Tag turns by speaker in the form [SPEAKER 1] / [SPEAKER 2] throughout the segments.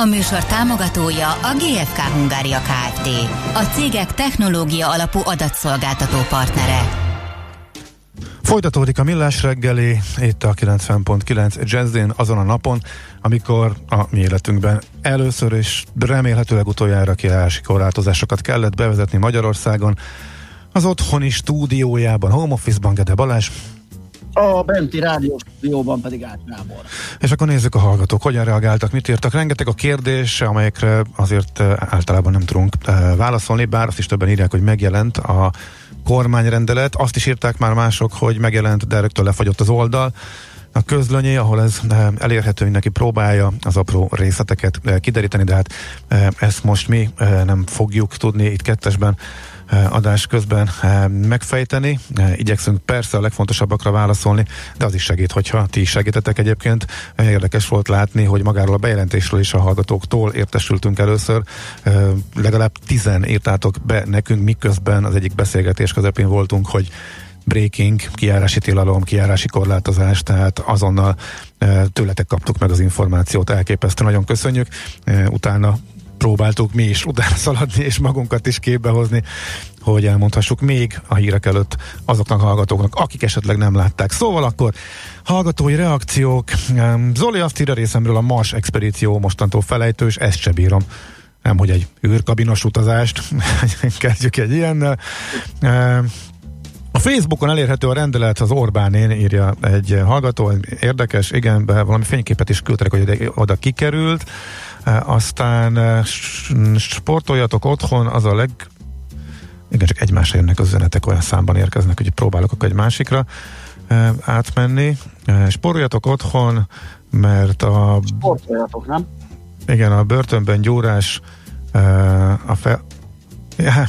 [SPEAKER 1] A műsor támogatója a GFK Hungária Kft. A cégek technológia alapú adatszolgáltató partnere.
[SPEAKER 2] Folytatódik a millás reggeli, itt a 90.9 Jazzin azon a napon, amikor a mi életünkben először és remélhetőleg utoljára kiállási korlátozásokat kellett bevezetni Magyarországon. Az otthoni stúdiójában, home office-ban Gede Balázs,
[SPEAKER 3] a benti rádióban pedig Ács.
[SPEAKER 2] És akkor nézzük a hallgatók, hogyan reagáltak, mit írtak. Rengeteg a kérdés, amelyekre azért eh, általában nem tudunk eh, válaszolni, bár azt is többen írják, hogy megjelent a kormányrendelet. Azt is írták már mások, hogy megjelent, de rögtön lefagyott az oldal a közlönyé, ahol ez eh, elérhető, mindenki próbálja az apró részleteket kideríteni, de hát ezt most mi nem fogjuk tudni itt kettesben Eh, adás közben eh, megfejteni. Eh, igyekszünk persze a legfontosabbakra válaszolni, de az is segít, hogyha ti segítetek egyébként. Érdekes volt látni, hogy magáról a bejelentésről is a hallgatóktól értesültünk először. Legalább tizen írtátok be nekünk, miközben az egyik beszélgetés közepén voltunk, hogy breaking, kiárási tilalom, kiárási korlátozás, tehát azonnal tőletek kaptuk meg az információt, elképesztő, nagyon köszönjük. Utána próbáltuk mi is utána szaladni, és magunkat is képbe hozni, hogy elmondhassuk még a hírek előtt azoknak a hallgatóknak, akik esetleg nem látták. Szóval akkor hallgatói reakciók. Zoli azt írja részemről a Mars expedíció mostantól felejtős, ezt se bírom nem hogy egy űrkabinos utazást, kezdjük egy ilyennel. A Facebookon elérhető a rendelet az Orbánén, írja egy hallgató, érdekes, igen, valami fényképet is küldtek, hogy oda kikerült. Aztán sportoljatok otthon, az a leg igen, csak egymásra jönnek az üzenetek, olyan számban érkeznek, hogy próbálok akkor egy másikra átmenni. Sporoljatok otthon, mert a...
[SPEAKER 3] Sportoljatok, nem?
[SPEAKER 2] Igen, a börtönben gyúrás a fel, Ja,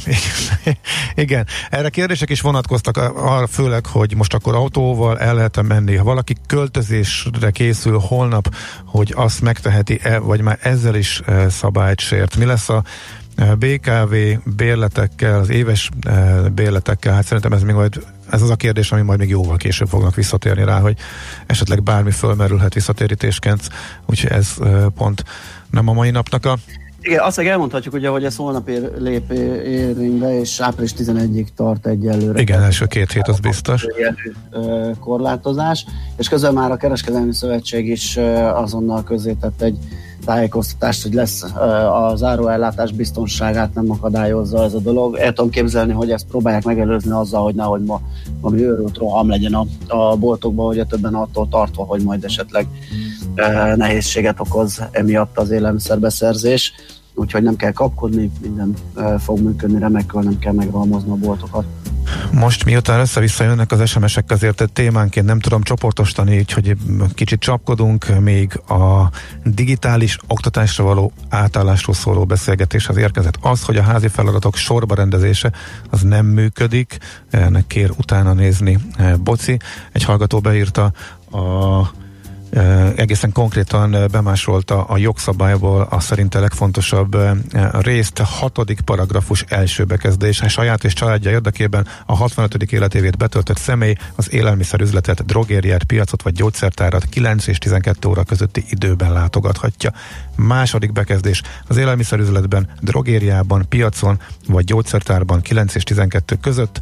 [SPEAKER 2] igen, erre kérdések is vonatkoztak, arra főleg, hogy most akkor autóval el lehet menni. Ha valaki költözésre készül holnap, hogy azt megteheti-e, vagy már ezzel is e, szabályt sért. Mi lesz a e, BKV bérletekkel, az éves e, bérletekkel? Hát szerintem ez még majd ez az a kérdés, ami majd még jóval később fognak visszatérni rá, hogy esetleg bármi fölmerülhet visszatérítésként, úgyhogy ez pont nem a mai napnak a
[SPEAKER 3] igen, azt meg elmondhatjuk, ugye, hogy ez holnap ér, lép érvénybe, és április 11-ig tart egyelőre.
[SPEAKER 2] Igen, első két hét az biztos.
[SPEAKER 3] Korlátozás, és közben már a Kereskedelmi Szövetség is azonnal tett egy tájékoztatást, hogy lesz a záróellátás biztonságát nem akadályozza ez a dolog. El tudom képzelni, hogy ezt próbálják megelőzni azzal, hogy nehogy ma valami őrült roham legyen a, a boltokban, hogy a többen attól tartva, hogy majd esetleg e, nehézséget okoz emiatt az élelmiszerbeszerzés. Úgyhogy nem kell kapkodni, minden fog működni remekül, nem kell megralmozni a boltokat.
[SPEAKER 2] Most miután össze-vissza jönnek az SMS-ek, azért témánként nem tudom csoportosítani, úgyhogy kicsit csapkodunk, még a digitális oktatásra való átállásról szóló beszélgetéshez érkezett. Az, hogy a házi feladatok sorba rendezése, az nem működik, ennek kér utána nézni Boci. Egy hallgató beírta a egészen konkrétan bemásolta a jogszabályból a szerinte legfontosabb részt, hatodik paragrafus első bekezdés. A saját és családja érdekében a 65. életévét betöltött személy az élelmiszerüzletet, drogériát, piacot vagy gyógyszertárat 9 és 12 óra közötti időben látogathatja. Második bekezdés az élelmiszerüzletben, drogériában, piacon vagy gyógyszertárban 9 és 12 között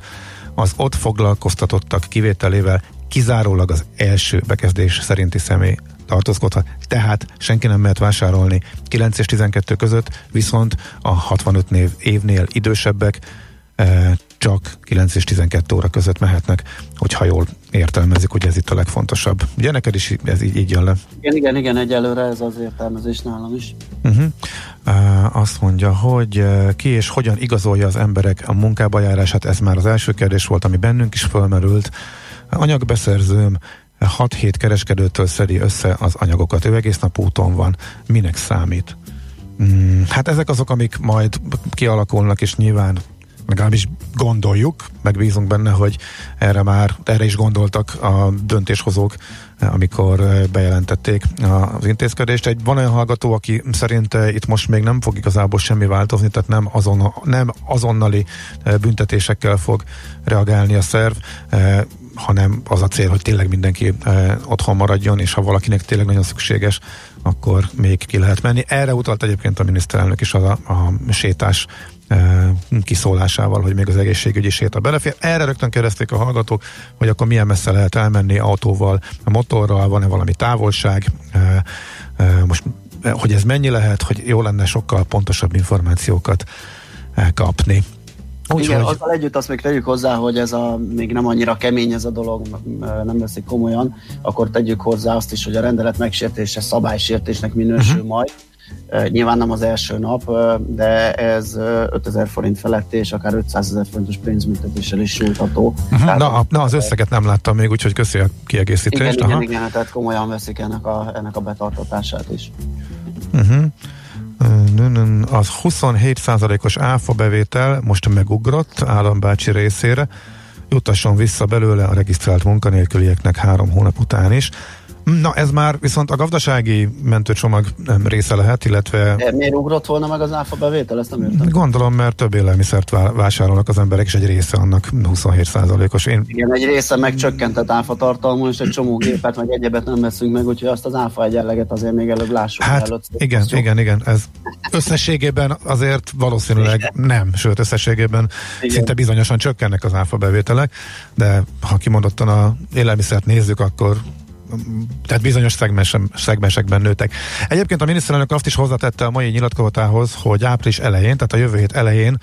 [SPEAKER 2] az ott foglalkoztatottak kivételével kizárólag az első bekezdés szerinti személy tartózkodhat, tehát senki nem mehet vásárolni 9 és 12 között, viszont a 65 név, évnél idősebbek e, csak 9 és 12 óra között mehetnek, hogyha jól értelmezik, hogy ez itt a legfontosabb. Ugye neked is ez így, így jön le?
[SPEAKER 3] Igen, igen, igen, egyelőre ez az értelmezés nálam is.
[SPEAKER 2] Uh-huh. Uh, azt mondja, hogy uh, ki és hogyan igazolja az emberek a munkába járását, ez már az első kérdés volt, ami bennünk is fölmerült. Anyagbeszerzőm 6-7 kereskedőtől szedi össze az anyagokat. Ő egész nap úton van. Minek számít? Mm, hát ezek azok, amik majd kialakulnak, és nyilván legalábbis gondoljuk, meg bízunk benne, hogy erre már, erre is gondoltak a döntéshozók, amikor bejelentették az intézkedést. Egy, van olyan hallgató, aki szerint itt most még nem fog igazából semmi változni, tehát nem, azon, nem azonnali büntetésekkel fog reagálni a szerv, hanem az a cél, hogy tényleg mindenki otthon maradjon, és ha valakinek tényleg nagyon szükséges, akkor még ki lehet menni. Erre utalt egyébként a miniszterelnök is a, a sétás kiszólásával, hogy még az egészségügyi séta belefér. Erre rögtön kérdezték a hallgatók, hogy akkor milyen messze lehet elmenni autóval, a motorral, van-e valami távolság, most hogy ez mennyi lehet, hogy jó lenne sokkal pontosabb információkat kapni.
[SPEAKER 3] Úgy, Igen, hogy... azzal együtt azt még tegyük hozzá, hogy ez a még nem annyira kemény ez a dolog, nem veszik komolyan, akkor tegyük hozzá azt is, hogy a rendelet megsértése szabálysértésnek minősül uh-huh. majd, Nyilván nem az első nap, de ez 5000 forint felett és akár 500 ezer forintos pénzműtetéssel is sújtható.
[SPEAKER 2] Uh-huh. Na, na, az összeget nem láttam még, úgyhogy köszi a kiegészítést.
[SPEAKER 3] Igen, igen, igen, tehát komolyan veszik ennek a, ennek a betartatását is.
[SPEAKER 2] Uh-huh. Az 27%-os áfa bevétel most megugrott állambácsi részére, jutasson vissza belőle a regisztrált munkanélkülieknek három hónap után is. Na ez már viszont a gazdasági mentőcsomag része lehet, illetve...
[SPEAKER 3] De miért ugrott volna meg az áfa bevétel? Ezt nem értem.
[SPEAKER 2] Gondolom, mert több élelmiszert vásárolnak az emberek, és egy része annak 27%-os. Én...
[SPEAKER 3] Igen, egy része megcsökkentett áfa tartalmú, és egy csomó gépet, meg egyebet nem veszünk meg, úgyhogy azt az áfa egyenleget azért még előbb lássuk.
[SPEAKER 2] Hát előtt. igen, igen, igen, igen. Ez összességében azért valószínűleg nem, sőt összességében igen. szinte bizonyosan csökkennek az áfa bevételek, de ha kimondottan a élelmiszert nézzük, akkor tehát bizonyos szegmensekben nőtek. Egyébként a miniszterelnök azt is hozzátette a mai nyilatkozatához, hogy április elején, tehát a jövő hét elején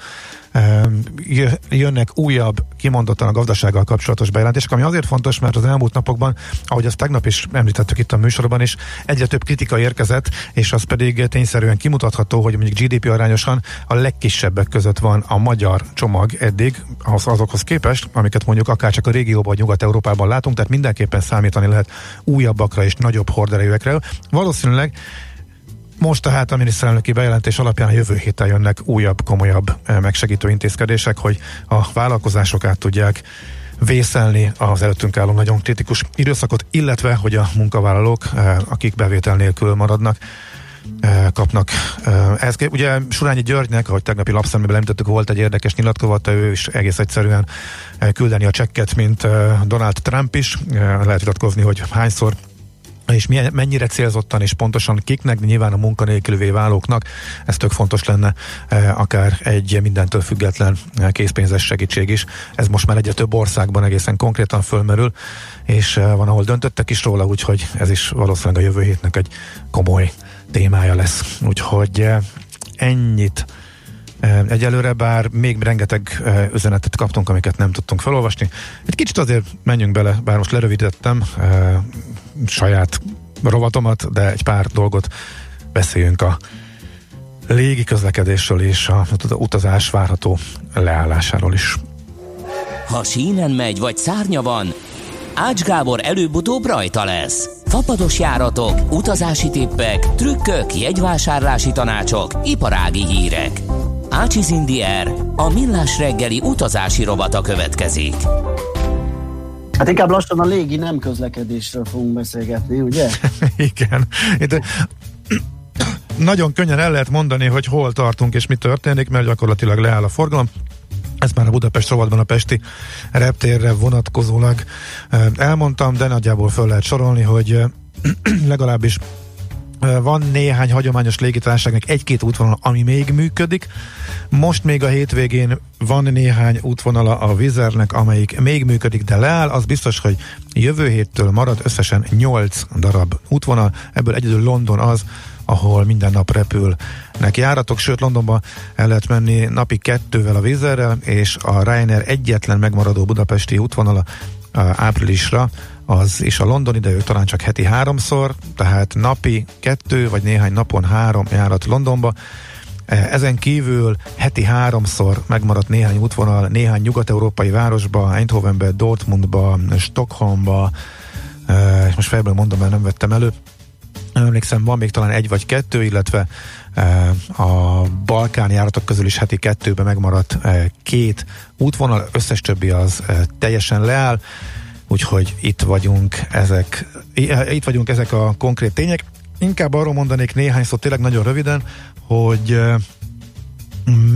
[SPEAKER 2] jönnek újabb, kimondottan a gazdasággal kapcsolatos bejelentések, ami azért fontos, mert az elmúlt napokban, ahogy azt tegnap is említettük itt a műsorban is, egyre több kritika érkezett, és az pedig tényszerűen kimutatható, hogy mondjuk GDP arányosan a legkisebbek között van a magyar csomag eddig, az, azokhoz képest, amiket mondjuk akár csak a régióban vagy Nyugat-Európában látunk, tehát mindenképpen számítani lehet újabbakra és nagyobb horderejűekre. Valószínűleg most tehát a miniszterelnöki bejelentés alapján a jövő héten jönnek újabb, komolyabb eh, megsegítő intézkedések, hogy a vállalkozások át tudják vészelni az előttünk álló nagyon kritikus időszakot, illetve hogy a munkavállalók, eh, akik bevétel nélkül maradnak, eh, kapnak. Ez, ugye Surányi Györgynek, ahogy tegnapi lapszemében említettük, volt egy érdekes nyilatkozata, ő is egész egyszerűen küldeni a csekket, mint Donald Trump is. Lehet vitatkozni, hogy hányszor és mennyire célzottan és pontosan kiknek, nyilván a munkanélkülvé válóknak, ez tök fontos lenne, eh, akár egy mindentől független eh, készpénzes segítség is. Ez most már egyre több országban egészen konkrétan fölmerül, és eh, van, ahol döntöttek is róla, úgyhogy ez is valószínűleg a jövő hétnek egy komoly témája lesz. Úgyhogy ennyit Egyelőre bár még rengeteg üzenetet kaptunk, amiket nem tudtunk felolvasni. Egy kicsit azért menjünk bele, bár most lerövidítettem saját rovatomat, de egy pár dolgot beszéljünk a légi közlekedésről és a utazás várható leállásáról is.
[SPEAKER 4] Ha sínen megy, vagy szárnya van, Ács Gábor előbb-utóbb rajta lesz. Fapados járatok, utazási tippek, trükkök, jegyvásárlási tanácsok, iparági hírek. Ácsiz Indier, a millás reggeli utazási robata következik.
[SPEAKER 3] Hát inkább lassan a légi nem közlekedésről fogunk beszélgetni, ugye?
[SPEAKER 2] Igen. Itt, nagyon könnyen el lehet mondani, hogy hol tartunk és mi történik, mert gyakorlatilag leáll a forgalom. Ez már a Budapest rovatban a Pesti reptérre vonatkozólag elmondtam, de nagyjából föl lehet sorolni, hogy legalábbis van néhány hagyományos légitársaságnak egy-két útvonal, ami még működik. Most még a hétvégén van néhány útvonala a Vizernek, amelyik még működik, de leáll. Az biztos, hogy jövő héttől marad összesen 8 darab útvonal. Ebből egyedül London az, ahol minden nap repülnek járatok, sőt Londonba el lehet menni napi kettővel a Vizerrel, és a Ryanair egyetlen megmaradó budapesti útvonala áprilisra az és a London idejük talán csak heti háromszor, tehát napi kettő, vagy néhány napon három járat Londonba. E, ezen kívül heti háromszor megmaradt néhány útvonal, néhány nyugat-európai városba, Eindhovenbe, Dortmundba, Stockholmba, e, és most felből mondom, mert nem vettem elő, emlékszem, van még talán egy vagy kettő, illetve a Balkán járatok közül is heti kettőben megmaradt két útvonal, összes többi az teljesen leáll, úgyhogy itt vagyunk ezek, itt vagyunk ezek a konkrét tények. Inkább arról mondanék néhány szót tényleg nagyon röviden, hogy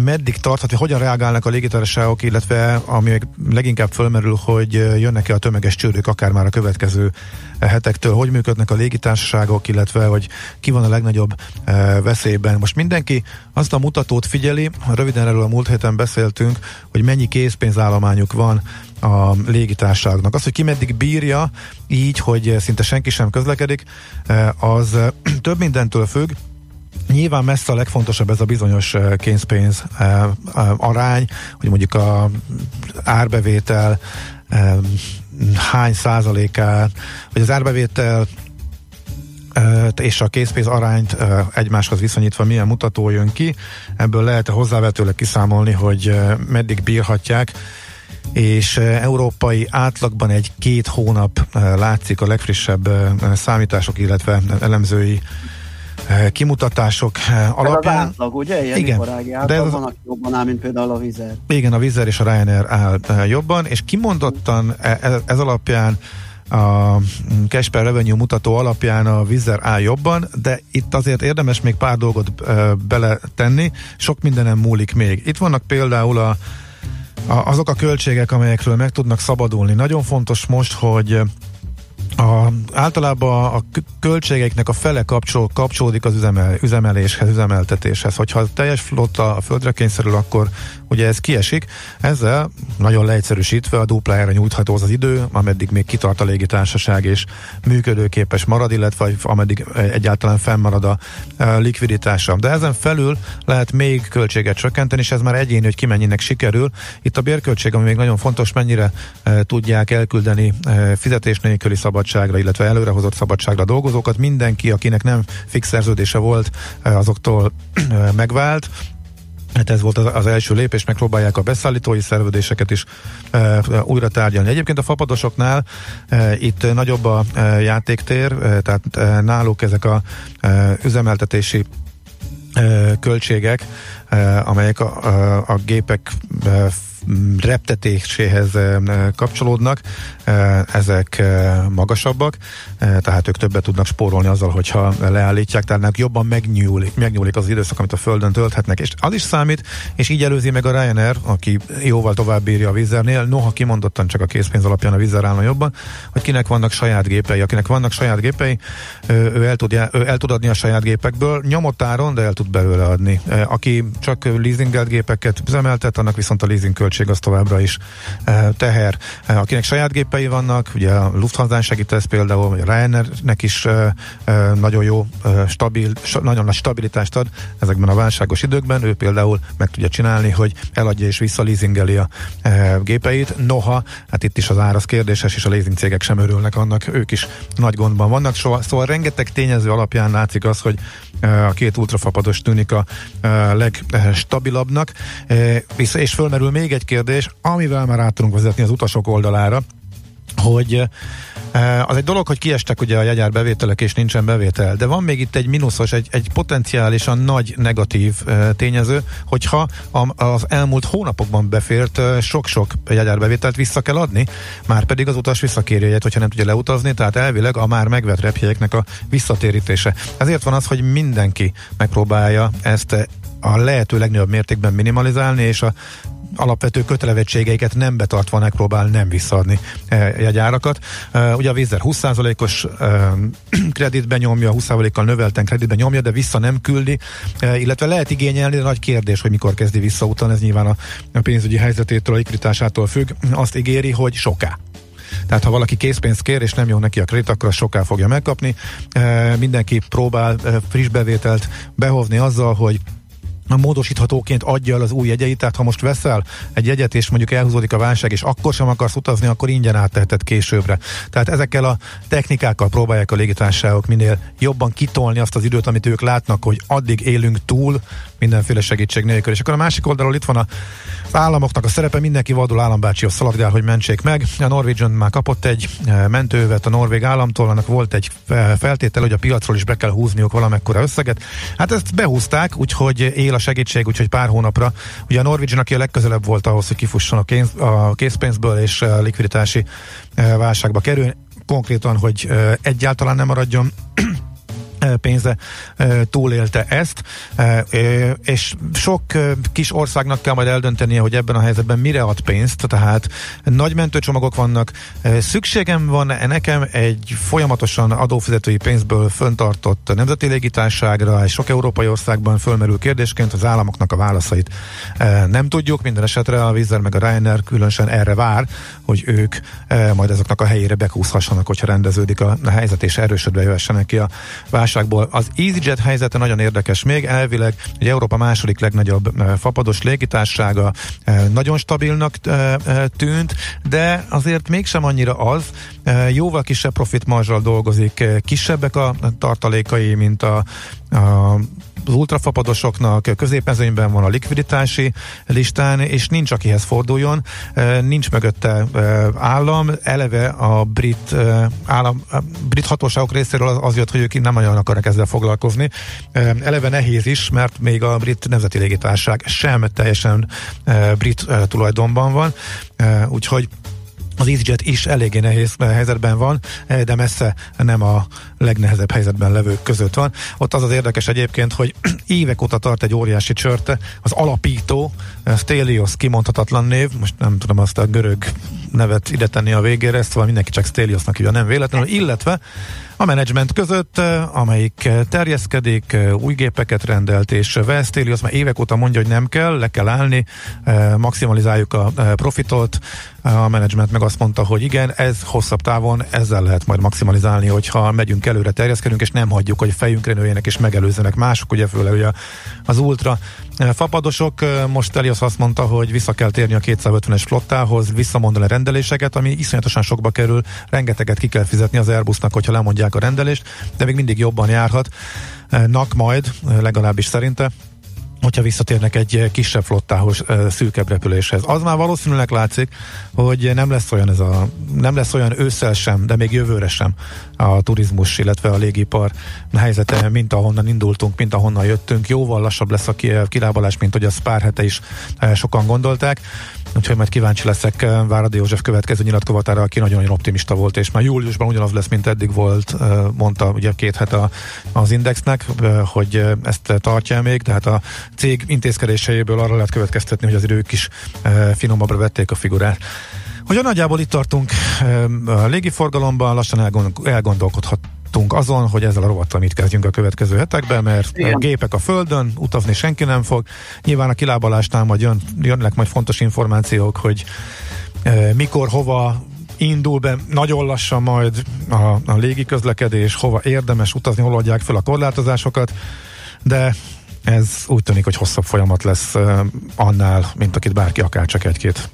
[SPEAKER 2] meddig tarthat, hogy hogyan reagálnak a légitársaságok, illetve ami leginkább fölmerül, hogy jönnek-e a tömeges csődök akár már a következő hetektől, hogy működnek a légitársaságok, illetve hogy ki van a legnagyobb veszélyben. Most mindenki azt a mutatót figyeli, röviden erről a múlt héten beszéltünk, hogy mennyi készpénzállományuk van a légitárságnak. Az, hogy ki meddig bírja így, hogy szinte senki sem közlekedik, az több mindentől függ, Nyilván messze a legfontosabb ez a bizonyos kénzpénz arány, hogy mondjuk a árbevétel hány százalékát, vagy az árbevétel és a készpénz arányt egymáshoz viszonyítva milyen mutató jön ki. Ebből lehet hozzávetőleg kiszámolni, hogy meddig bírhatják és európai átlagban egy-két hónap látszik a legfrissebb számítások, illetve elemzői kimutatások eh, alapján. Ez
[SPEAKER 3] az átlag, ugye? Ilyen igen. De ez van, aki jobban áll, mint például a Vizer.
[SPEAKER 2] Igen, a Vizer és a Ryanair áll eh, jobban, és kimondottan ez, ez alapján a cash per revenue mutató alapján a Vizer áll jobban, de itt azért érdemes még pár dolgot beletenni, sok mindenem múlik még. Itt vannak például a, a, azok a költségek, amelyekről meg tudnak szabadulni. Nagyon fontos most, hogy a, általában a költségeiknek a fele kapcsol, kapcsolódik az üzemel, üzemeléshez, üzemeltetéshez. Hogyha a teljes flotta a földre kényszerül, akkor ugye ez kiesik. Ezzel nagyon leegyszerűsítve a duplájára nyújtható az az idő, ameddig még kitart a légitársaság és működőképes marad, illetve ameddig egyáltalán fennmarad a likviditása. De ezen felül lehet még költséget csökkenteni, és ez már egyéni, hogy ki mennyinek sikerül. Itt a bérköltség, ami még nagyon fontos, mennyire tudják elküldeni fizetés nélküli szabadságra, illetve előrehozott szabadságra dolgozókat. Mindenki, akinek nem fix szerződése volt, azoktól megvált Hát ez volt az, első lépés, megpróbálják a beszállítói szerződéseket is e, újra tárgyalni. Egyébként a fapadosoknál e, itt nagyobb a e, játéktér, e, tehát e, náluk ezek a e, üzemeltetési e, költségek, e, amelyek a, a, a gépek e, reptetéséhez kapcsolódnak, ezek magasabbak, tehát ők többet tudnak spórolni azzal, hogyha leállítják, tehát jobban megnyúlik, megnyúlik az időszak, amit a Földön tölthetnek, és az is számít, és így előzi meg a Ryanair, aki jóval tovább bírja a vizernél, noha kimondottan csak a készpénz alapján a vízzel állna jobban, hogy kinek vannak saját gépei. Akinek vannak saját gépei, ő el, tud, ő el tud adni a saját gépekből, nyomott áron, de el tud belőle adni. Aki csak leasingelt gépeket üzemeltet, annak viszont a leasing költség az továbbra is teher. Akinek saját gépei vannak, ugye a Lufthansa segít ez például, vagy a Ryanairnek is nagyon jó, stabil, nagyon nagy stabilitást ad ezekben a válságos időkben. Ő például meg tudja csinálni, hogy eladja és visszaleasingeli a gépeit. Noha, hát itt is az áraz kérdéses, és a leasing cégek sem örülnek annak, ők is nagy gondban vannak. Szóval, szóval rengeteg tényező alapján látszik az, hogy a két ultrafapados tűnik a legstabilabbnak. És fölmerül még egy kérdés, amivel már át tudunk vezetni az utasok oldalára, hogy az egy dolog, hogy kiestek ugye a jegyár bevételek és nincsen bevétel, de van még itt egy mínuszos, egy, egy potenciálisan nagy negatív tényező, hogyha az elmúlt hónapokban befért sok-sok jegyár bevételt vissza kell adni, már pedig az utas visszakéri jegyet, hogyha nem tudja leutazni, tehát elvileg a már megvett repjegyeknek a visszatérítése. Ezért van az, hogy mindenki megpróbálja ezt a lehető legnagyobb mértékben minimalizálni, és a alapvető kötelevettségeiket nem betartva megpróbál nem visszaadni e, jegyárakat. E, ugye a vízzer 20%-os e, kreditben nyomja, 20%-kal növelten kreditben nyomja, de vissza nem küldi, illetve lehet igényelni, de nagy kérdés, hogy mikor kezdi visszautalni, ez nyilván a pénzügyi helyzetétől, a likviditásától függ. Azt ígéri, hogy soká. Tehát ha valaki készpénzt kér, és nem jó neki a kredit, akkor azt soká fogja megkapni. mindenki próbál friss bevételt behozni azzal, hogy módosíthatóként adja el az új jegyeit, tehát ha most veszel egy jegyet, és mondjuk elhúzódik a válság, és akkor sem akarsz utazni, akkor ingyen átteheted későbbre. Tehát ezekkel a technikákkal próbálják a légitársaságok minél jobban kitolni azt az időt, amit ők látnak, hogy addig élünk túl, mindenféle segítség nélkül. És akkor a másik oldalról itt van a államoknak a szerepe, mindenki vadul állambácsihoz szaladgál, hogy mentsék meg. A Norwegian már kapott egy mentővet a norvég államtól, annak volt egy feltétel, hogy a piacról is be kell húzniuk valamekkora összeget. Hát ezt behúzták, úgyhogy él a segítség, úgyhogy pár hónapra. Ugye a Norwegian, aki a legközelebb volt ahhoz, hogy kifusson a, kénz, a készpénzből és a likviditási válságba kerül, konkrétan, hogy egyáltalán nem maradjon pénze túlélte ezt, és sok kis országnak kell majd eldöntenie, hogy ebben a helyzetben mire ad pénzt, tehát nagy mentőcsomagok vannak, szükségem van nekem egy folyamatosan adófizetői pénzből föntartott nemzeti légitárságra, és sok európai országban fölmerül kérdésként az államoknak a válaszait nem tudjuk, minden esetre a Vizer meg a Ryanair különösen erre vár, hogy ők majd azoknak a helyére bekúszhassanak, hogyha rendeződik a helyzet, és erősödve jöhessenek ki a válság válságból. Az EasyJet helyzete nagyon érdekes még, elvileg egy Európa második legnagyobb fapados légitársága nagyon stabilnak tűnt, de azért mégsem annyira az, jóval kisebb profit marzsal dolgozik, kisebbek a tartalékai, mint a, a az ultrafapadosoknak középmezőnyben van a likviditási listán, és nincs akihez forduljon, nincs mögötte állam, eleve a brit állam, a brit hatóságok részéről az, jött, hogy ők nem nagyon akarnak ezzel foglalkozni. Eleve nehéz is, mert még a brit nemzeti légitárság sem teljesen brit tulajdonban van, úgyhogy az EasyJet is eléggé nehéz helyzetben van, de messze nem a legnehezebb helyzetben levők között van. Ott az az érdekes egyébként, hogy évek óta tart egy óriási csörte, az alapító, Stelios kimondhatatlan név, most nem tudom azt a görög nevet ide tenni a végére, ezt szóval mindenki csak Steliosnak hívja, nem véletlenül, illetve a menedzsment között, amelyik terjeszkedik, új gépeket rendelt, és Vesztélios már évek óta mondja, hogy nem kell, le kell állni, maximalizáljuk a profitot, a menedzsment meg azt mondta, hogy igen, ez hosszabb távon, ezzel lehet majd maximalizálni, hogyha megyünk előre, terjeszkedünk, és nem hagyjuk, hogy fejünkre nőjenek és megelőzzenek mások, ugye főleg ugye az ultra fapadosok. Most Elias azt mondta, hogy vissza kell térni a 250-es flottához, visszamondani a rendeléseket, ami iszonyatosan sokba kerül, rengeteget ki kell fizetni az Airbusnak, hogyha lemondják a rendelést, de még mindig jobban járhat. Nak majd, legalábbis szerinte, hogyha visszatérnek egy kisebb flottához, szűkebb repüléshez. Az már valószínűleg látszik, hogy nem lesz olyan ez a, nem lesz olyan ősszel sem, de még jövőre sem a turizmus, illetve a légipar helyzete, mint ahonnan indultunk, mint ahonnan jöttünk. Jóval lassabb lesz a kilábalás, mint hogy azt pár hete is sokan gondolták. Úgyhogy majd kíváncsi leszek Váradi József következő nyilatkozatára, aki nagyon-nagyon optimista volt, és már júliusban ugyanaz lesz, mint eddig volt, mondta ugye két hete az Indexnek, hogy ezt tartja még, de hát a cég intézkedéseiből arra lehet következtetni, hogy az idők is finomabbra vették a figurát. Hogy nagyjából itt tartunk a légiforgalomban, lassan elgondolkodhat azon, hogy ezzel a rovattal mit kezdjünk a következő hetekben, mert Igen. a gépek a földön, utazni senki nem fog. Nyilván a kilábalásnál majd jön, jönnek majd fontos információk, hogy e, mikor, hova indul be nagyon lassan majd a, a légi közlekedés, hova érdemes utazni, hol adják fel a korlátozásokat, de ez úgy tűnik, hogy hosszabb folyamat lesz annál, mint akit bárki akár csak egy-két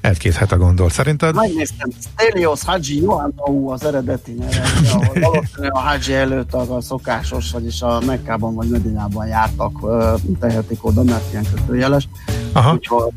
[SPEAKER 2] egy-két hete gondolt. Szerinted?
[SPEAKER 3] Megnéztem, Stelios Haji Joannau az eredeti neve, valószínűleg a Haji előtt a szokásos, vagyis a Mekkában vagy Medinában jártak, tehetik oda, mert ilyen kötőjeles. Aha. Úgyhogy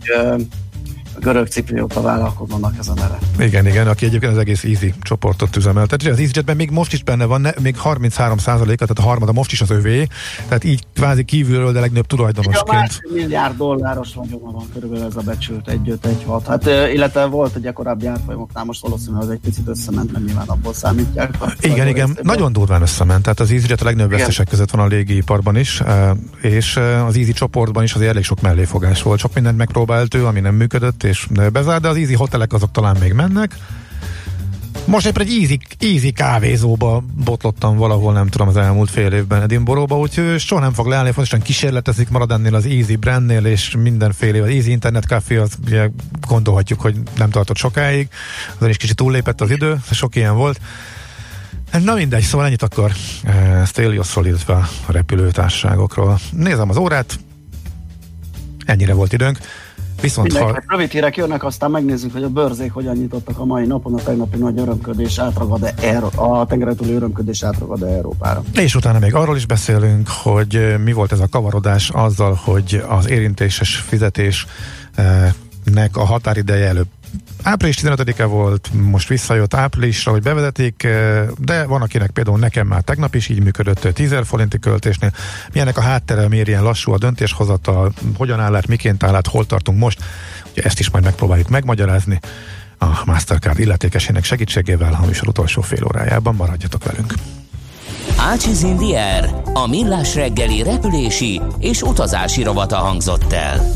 [SPEAKER 3] görög cipriota vállalkozónak ez a neve.
[SPEAKER 2] Igen, igen, aki egyébként az egész Easy csoportot üzemeltet. Az EasyJetben még most is benne van, ne, még 33 százaléka, tehát a harmada most is az övé, tehát így kvázi kívülről, de legnagyobb tulajdonosként.
[SPEAKER 3] Igen, milliárd dolláros vagyona van körülbelül ez a becsült 1-5-1-6. Hát illetve volt egy korábbi árfolyamoknál, most valószínűleg az egy picit összement, mert nyilván abból számítják.
[SPEAKER 2] Igen, igen, részében. nagyon durván összement. Tehát az EasyJet a legnagyobb vesztesek között van a légiiparban is, és az Easy csoportban is azért elég sok melléfogás volt. Sok mindent megpróbált ő, ami nem működött, és bezárt, de az easy hotelek azok talán még mennek. Most éppen egy easy, easy kávézóba botlottam valahol, nem tudom, az elmúlt fél évben Edinburghba, úgyhogy soha nem fog leállni, fontosan kísérletezik, marad ennél az Easy brandnél, és mindenféle, az Easy Internet Café, az ugye gondolhatjuk, hogy nem tartott sokáig, azon is kicsit túllépett az idő, sok ilyen volt. Na mindegy, szóval ennyit akkor uh, Steliosról, illetve a repülőtársaságokról. Nézem az órát, ennyire volt időnk. Viszont
[SPEAKER 3] ha... Rövid hírek jönnek, aztán megnézzük, hogy a bőrzék hogyan nyitottak a mai napon, a tegnapi nagy örömködés átragad-e a tengeren túli örömködés átragad-e Európára.
[SPEAKER 2] És utána még arról is beszélünk, hogy mi volt ez a kavarodás azzal, hogy az érintéses fizetésnek a határideje előbb április 15-e volt, most visszajött áprilisra, hogy bevezetik, de van akinek például nekem már tegnap is így működött 10 forinti költésnél. Milyenek a háttere, miért ilyen lassú a döntéshozatal, hogyan áll át, miként áll át, hol tartunk most. Ugye ezt is majd megpróbáljuk megmagyarázni a Mastercard illetékesének segítségével a műsor utolsó fél órájában. Maradjatok velünk!
[SPEAKER 4] Ácsiz Indier, a millás reggeli repülési és utazási rovata hangzott el.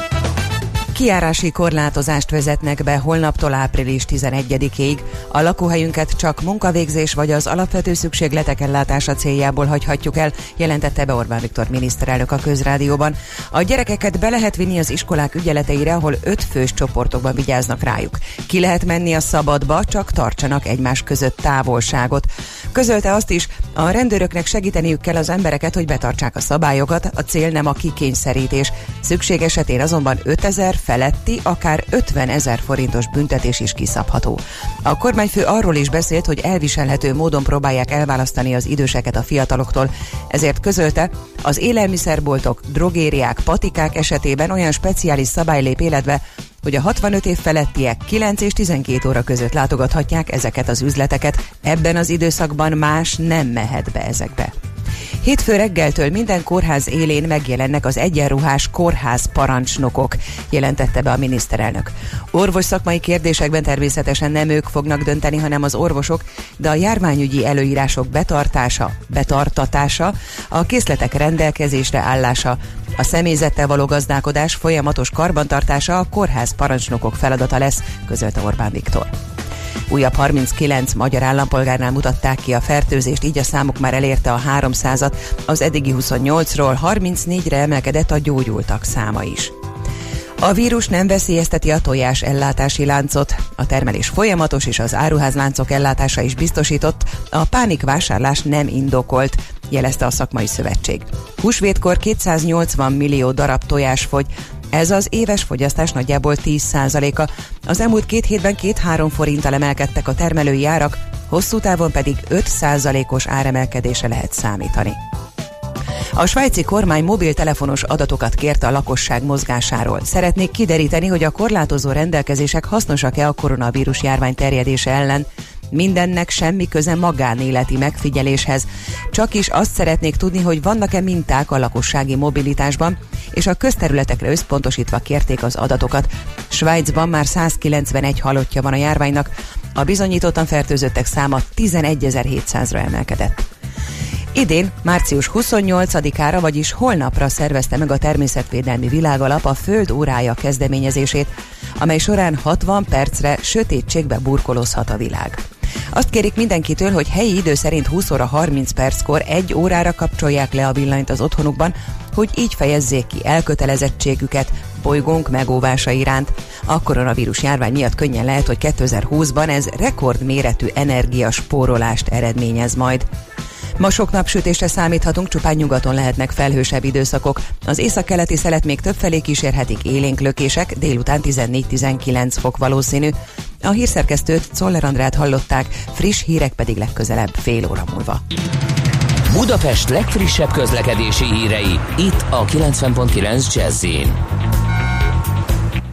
[SPEAKER 5] Kiárási korlátozást vezetnek be holnaptól április 11-ig. A lakóhelyünket csak munkavégzés vagy az alapvető szükségletek ellátása céljából hagyhatjuk el, jelentette be Orbán Viktor miniszterelnök a közrádióban. A gyerekeket be lehet vinni az iskolák ügyeleteire, ahol öt fős csoportokban vigyáznak rájuk. Ki lehet menni a szabadba, csak tartsanak egymás között távolságot. Közölte azt is, a rendőröknek segíteniük kell az embereket, hogy betartsák a szabályokat, a cél nem a kikényszerítés. Szükség esetén azonban 5000 feletti, akár 50 ezer forintos büntetés is kiszabható. A kormányfő arról is beszélt, hogy elviselhető módon próbálják elválasztani az időseket a fiataloktól, ezért közölte, az élelmiszerboltok, drogériák, patikák esetében olyan speciális szabály lép életbe, hogy a 65 év felettiek 9 és 12 óra között látogathatják ezeket az üzleteket, ebben az időszakban más nem mehet be ezekbe. Hétfő reggeltől minden kórház élén megjelennek az egyenruhás kórház parancsnokok, jelentette be a miniszterelnök. Orvos szakmai kérdésekben természetesen nem ők fognak dönteni, hanem az orvosok, de a járványügyi előírások betartása, betartatása, a készletek rendelkezésre állása, a személyzettel való gazdálkodás folyamatos karbantartása a kórház parancsnokok feladata lesz, közölte Orbán Viktor. Újabb 39 magyar állampolgárnál mutatták ki a fertőzést, így a számuk már elérte a 300-at, az eddigi 28-ról 34-re emelkedett a gyógyultak száma is. A vírus nem veszélyezteti a tojás ellátási láncot. A termelés folyamatos és az áruházláncok ellátása is biztosított, a pánik vásárlás nem indokolt, jelezte a szakmai szövetség. Húsvétkor 280 millió darab tojás fogy, ez az éves fogyasztás nagyjából 10%-a. Az elmúlt két hétben két-három forinttal emelkedtek a termelői árak, hosszú távon pedig 5%-os áremelkedése lehet számítani. A svájci kormány mobiltelefonos adatokat kérte a lakosság mozgásáról. Szeretnék kideríteni, hogy a korlátozó rendelkezések hasznosak-e a koronavírus járvány terjedése ellen, mindennek semmi köze magánéleti megfigyeléshez. Csak is azt szeretnék tudni, hogy vannak-e minták a lakossági mobilitásban, és a közterületekre összpontosítva kérték az adatokat. Svájcban már 191 halottja van a járványnak, a bizonyítottan fertőzöttek száma 11.700-ra emelkedett. Idén, március 28-ára, vagyis holnapra szervezte meg a Természetvédelmi Világalap a Föld órája kezdeményezését, amely során 60 percre sötétségbe burkolózhat a világ. Azt kérik mindenkitől, hogy helyi idő szerint 20 óra 30 perckor egy órára kapcsolják le a villanyt az otthonukban, hogy így fejezzék ki elkötelezettségüket bolygónk megóvása iránt. A koronavírus járvány miatt könnyen lehet, hogy 2020-ban ez rekordméretű energiaspórolást eredményez majd. Ma sok napsütésre számíthatunk, csupán nyugaton lehetnek felhősebb időszakok. Az északkeleti szelet még többfelé kísérhetik élénk lökések, délután 14-19 fok valószínű. A hírszerkesztőt Czoller Andrát hallották, friss hírek pedig legközelebb fél óra múlva.
[SPEAKER 4] Budapest legfrissebb közlekedési hírei, itt a 90.9 jazz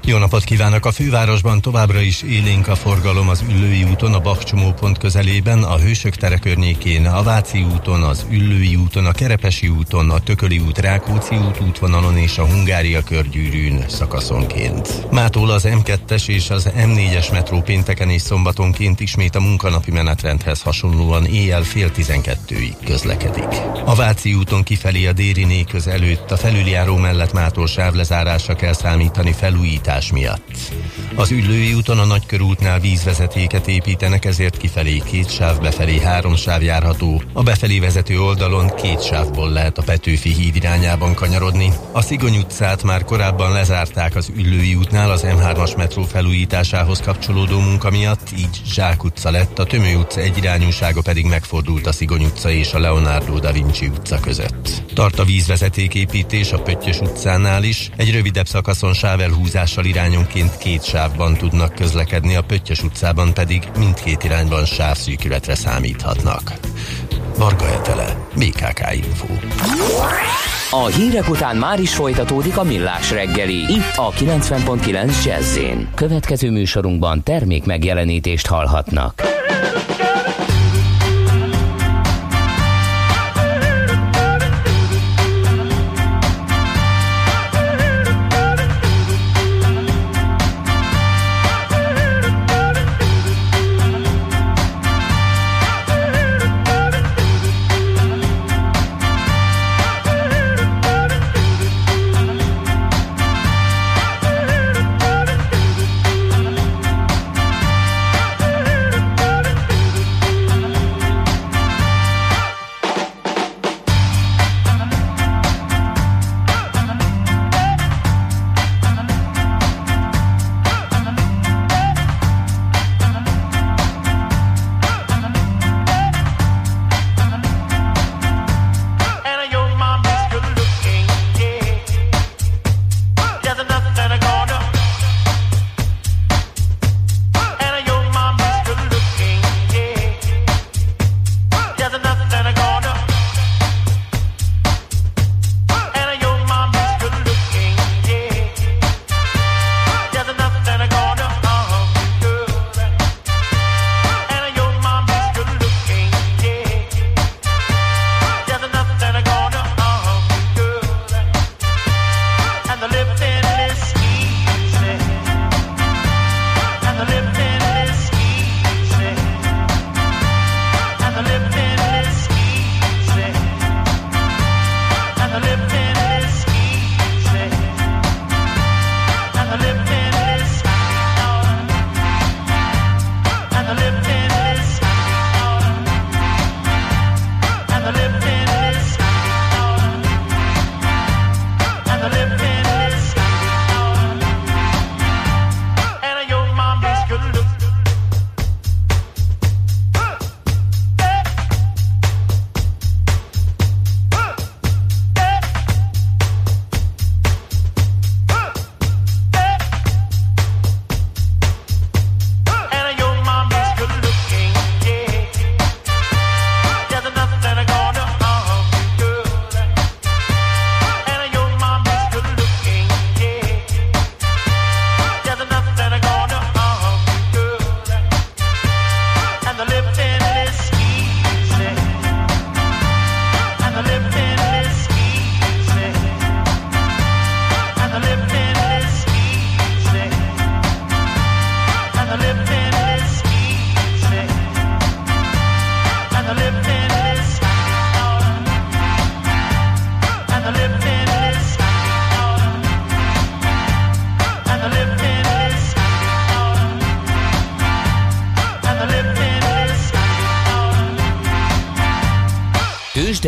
[SPEAKER 6] jó napot kívánok! A fővárosban továbbra is élénk a forgalom az Üllői úton, a Bakcsomópont közelében, a Hősök tere környékén, a Váci úton, az Üllői úton, a Kerepesi úton, a Tököli út, Rákóczi út útvonalon és a Hungária körgyűrűn szakaszonként. Mától az M2-es és az M4-es metró pénteken és szombatonként ismét a munkanapi menetrendhez hasonlóan éjjel fél tizenkettőig közlekedik. A Váci úton kifelé a Dériné köz előtt a felüljáró mellett mától sávlezárásra kell számítani felújítás felújítás miatt. Az Üllői úton a Nagykörútnál vízvezetéket építenek, ezért kifelé két sáv, befelé három sáv járható. A befelé vezető oldalon két sávból lehet a Petőfi híd irányában kanyarodni. A Szigony utcát már korábban lezárták az Üllői útnál az M3-as metró felújításához kapcsolódó munka miatt, így Zsák utca lett, a Tömő utca egyirányúsága pedig megfordult a Szigony utca és a Leonardo da Vinci utca között. Tart a vízvezetéképítés a Pöttyös utcánál is, egy rövidebb szakaszon sávelhúzással irányonként két sávban tudnak közlekedni, a Pöttyös utcában pedig mindkét irányban sávszűkületre számíthatnak. Varga Etele, BKK Info.
[SPEAKER 4] A hírek után már is folytatódik a millás reggeli, itt a 90.9 jazz Következő műsorunkban termék megjelenítést hallhatnak.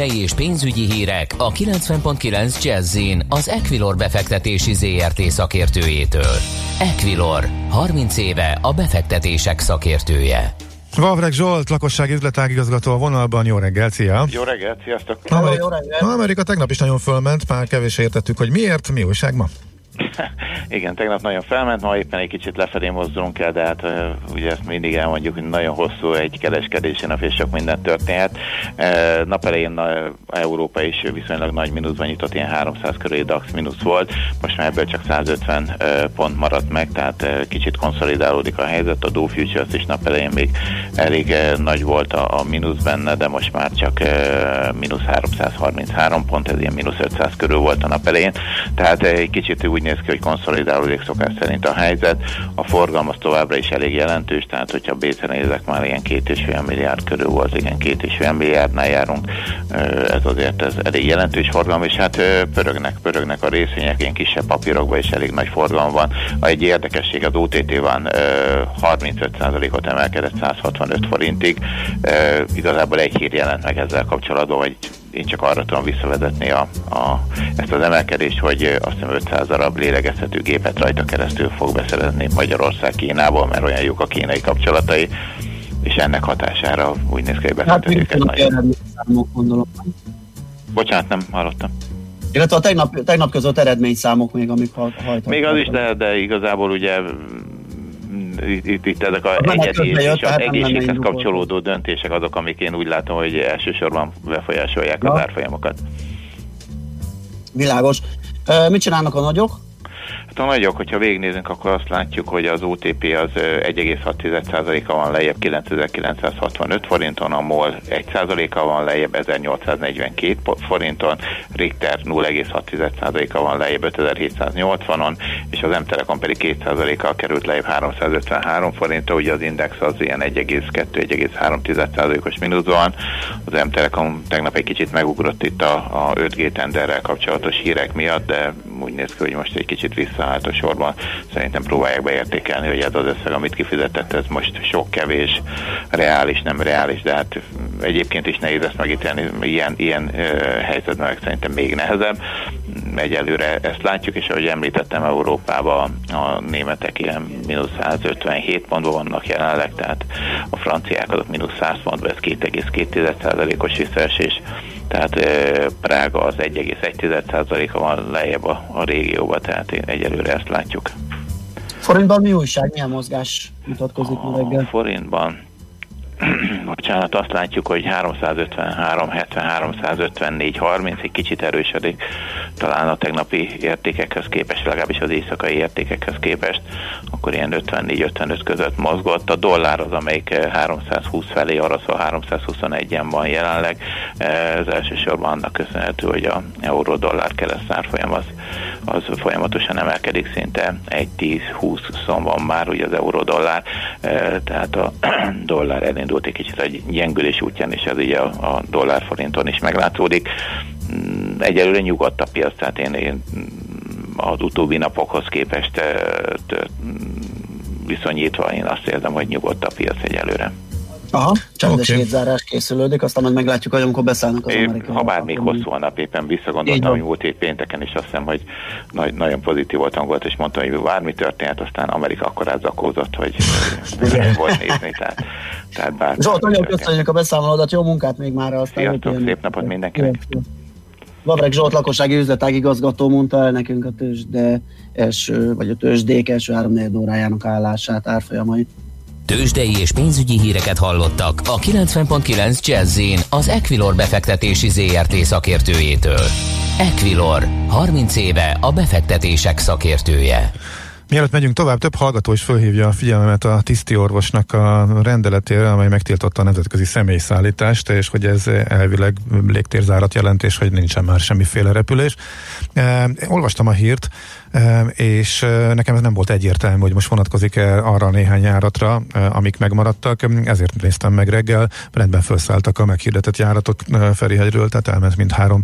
[SPEAKER 4] Tőzsdei és pénzügyi hírek a 90.9 jazz az Equilor befektetési ZRT szakértőjétől. Equilor, 30 éve a befektetések szakértője.
[SPEAKER 2] Vavreg Zsolt, lakossági üzletágigazgató a vonalban. Jó reggelt, szia!
[SPEAKER 7] Jó reggelt, sziasztok!
[SPEAKER 2] Amerika, jó reggelt. Amerika tegnap is nagyon fölment, már kevés értettük, hogy miért, mi újság ma?
[SPEAKER 7] Igen, tegnap nagyon felment, ma éppen egy kicsit lefelé mozdulunk el, de hát ugye ezt mindig elmondjuk, hogy nagyon hosszú egy kereskedési nap, és sok minden történhet. Nap elején Európa is viszonylag nagy mínuszban nyitott, ilyen 300 körüli DAX mínusz volt, most már ebből csak 150 uh, pont maradt meg, tehát kicsit konszolidálódik a helyzet, a Dow Futures is nap elején még elég nagy volt a, a mínusz benne, de most már csak mínusz 333 pont, ez ilyen mínusz 500 körül volt a nap elején, tehát egy kicsit úgy néz ki, hogy konszolidálódik szokás szerint a helyzet. A forgalom az továbbra is elég jelentős, tehát hogyha b nézek, már ilyen két és fél milliárd körül volt, igen, két és fél milliárdnál járunk, ez azért ez elég jelentős forgalom, és hát pörögnek, pörögnek a részvények, ilyen kisebb papírokban is elég nagy forgalom van. Egy érdekesség, az OTT van 35%-ot emelkedett 165 forintig, igazából egy hír jelent meg ezzel kapcsolatban, hogy én csak arra tudom visszavezetni a, a, ezt az emelkedést, hogy azt hiszem 500 darab lélegezhető gépet rajta keresztül fog beszerezni Magyarország Kínából, mert olyan jók a kínai kapcsolatai, és ennek hatására úgy néz ki, hogy befektetőket hát, nagyon... Bocsánat, nem hallottam.
[SPEAKER 3] Illetve a tegnap, tegnap között eredményszámok még, amik hajtottak.
[SPEAKER 7] Még az is, de, de igazából ugye itt, itt ezek a egyedi és az egészséghez kapcsolódó döntések azok, amik én úgy látom, hogy elsősorban befolyásolják ja. az árfolyamokat.
[SPEAKER 3] Világos. Mit csinálnak a nagyok?
[SPEAKER 7] Hát a nagyok, hogyha végignézünk, akkor azt látjuk, hogy az OTP az 1,6%-a van lejjebb 9965 forinton, a MOL 1%-a van lejjebb 1842 forinton, Richter 0,6%-a van lejjebb 5780-on, és az M-Telekom pedig 2%-kal került lejjebb 353 forinton, ugye az index az ilyen 1,2-1,3%-os mínuszban. Az M-Telekom tegnap egy kicsit megugrott itt a, a 5G tenderrel kapcsolatos hírek miatt, de úgy néz ki, hogy most egy kicsit visszaállt a sorban. Szerintem próbálják beértékelni, hogy ez az összeg, amit kifizetett, ez most sok kevés, reális, nem reális, de hát egyébként is nehéz ezt megítélni, ilyen, ilyen helyzetben meg szerintem még nehezebb. Egyelőre ezt látjuk, és ahogy említettem, Európában a németek ilyen mínusz 157 pontban vannak jelenleg, tehát a franciák azok mínusz 100 pontban, ez 2,2%-os visszaesés tehát e, Prága az 1,1%-a van lejjebb a, a régióba, tehát én egyelőre ezt látjuk.
[SPEAKER 3] Forintban mi újság, milyen mozgás mutatkozik ma reggel?
[SPEAKER 7] Forintban bocsánat, azt látjuk, hogy 353, 73, 154, 30 egy kicsit erősödik, talán a tegnapi értékekhez képest, legalábbis az éjszakai értékekhez képest, akkor ilyen 54-55 között mozgott. A dollár az, amelyik 320 eh, felé arra, szóval 321-en van jelenleg. Eh, ez elsősorban annak köszönhető, hogy a euró-dollár kereszt árfolyam az, az folyamatosan emelkedik, szinte 1-10-20 szom van már ugye az euró-dollár, eh, tehát a dollár elindult elindult egy kicsit egy gyengülés útján, és ez ugye a, a dollár-forinton is meglátszódik. Mm, egyelőre nyugodt a piac, tehát én, én az utóbbi napokhoz képest viszonyítva én azt érzem, hogy nyugodt a piac egyelőre.
[SPEAKER 3] Aha, csendes okay. hétzárás készülődik, aztán meg meglátjuk, hogy amikor beszállnak az amerikai.
[SPEAKER 7] Ha bár még hosszú a nap, éppen visszagondoltam, hogy múlt hét pénteken is azt hiszem, hogy nagy, nagyon pozitív voltam volt, és mondtam, hogy bármi történt, aztán Amerika akkor átzakózott, hogy nem volt nézni, tehát, tehát bár.
[SPEAKER 3] Zsolt, nagyon köszönjük a beszámolódat, jó munkát még már.
[SPEAKER 7] Aztán Sziasztok, szép napot mindenkinek.
[SPEAKER 3] Vavreg Zsolt lakossági üzletágigazgató mondta el nekünk a tőzsde első, vagy a tőzsdék első három órájának állását, árfolyamait.
[SPEAKER 4] Tőzsdei és pénzügyi híreket hallottak a 90.9 jazz az Equilor befektetési ZRT szakértőjétől. Equilor, 30 éve a befektetések szakértője.
[SPEAKER 2] Mielőtt megyünk tovább, több hallgató is fölhívja a figyelmemet a tiszti orvosnak a rendeletére, amely megtiltotta a nemzetközi személyszállítást, és hogy ez elvileg légtérzárat jelent, és hogy nincsen már semmiféle repülés. E, olvastam a hírt, és nekem ez nem volt egyértelmű, hogy most vonatkozik-e arra a néhány járatra, amik megmaradtak, ezért néztem meg reggel, rendben felszálltak a meghirdetett járatok Ferihegyről, tehát elment mind három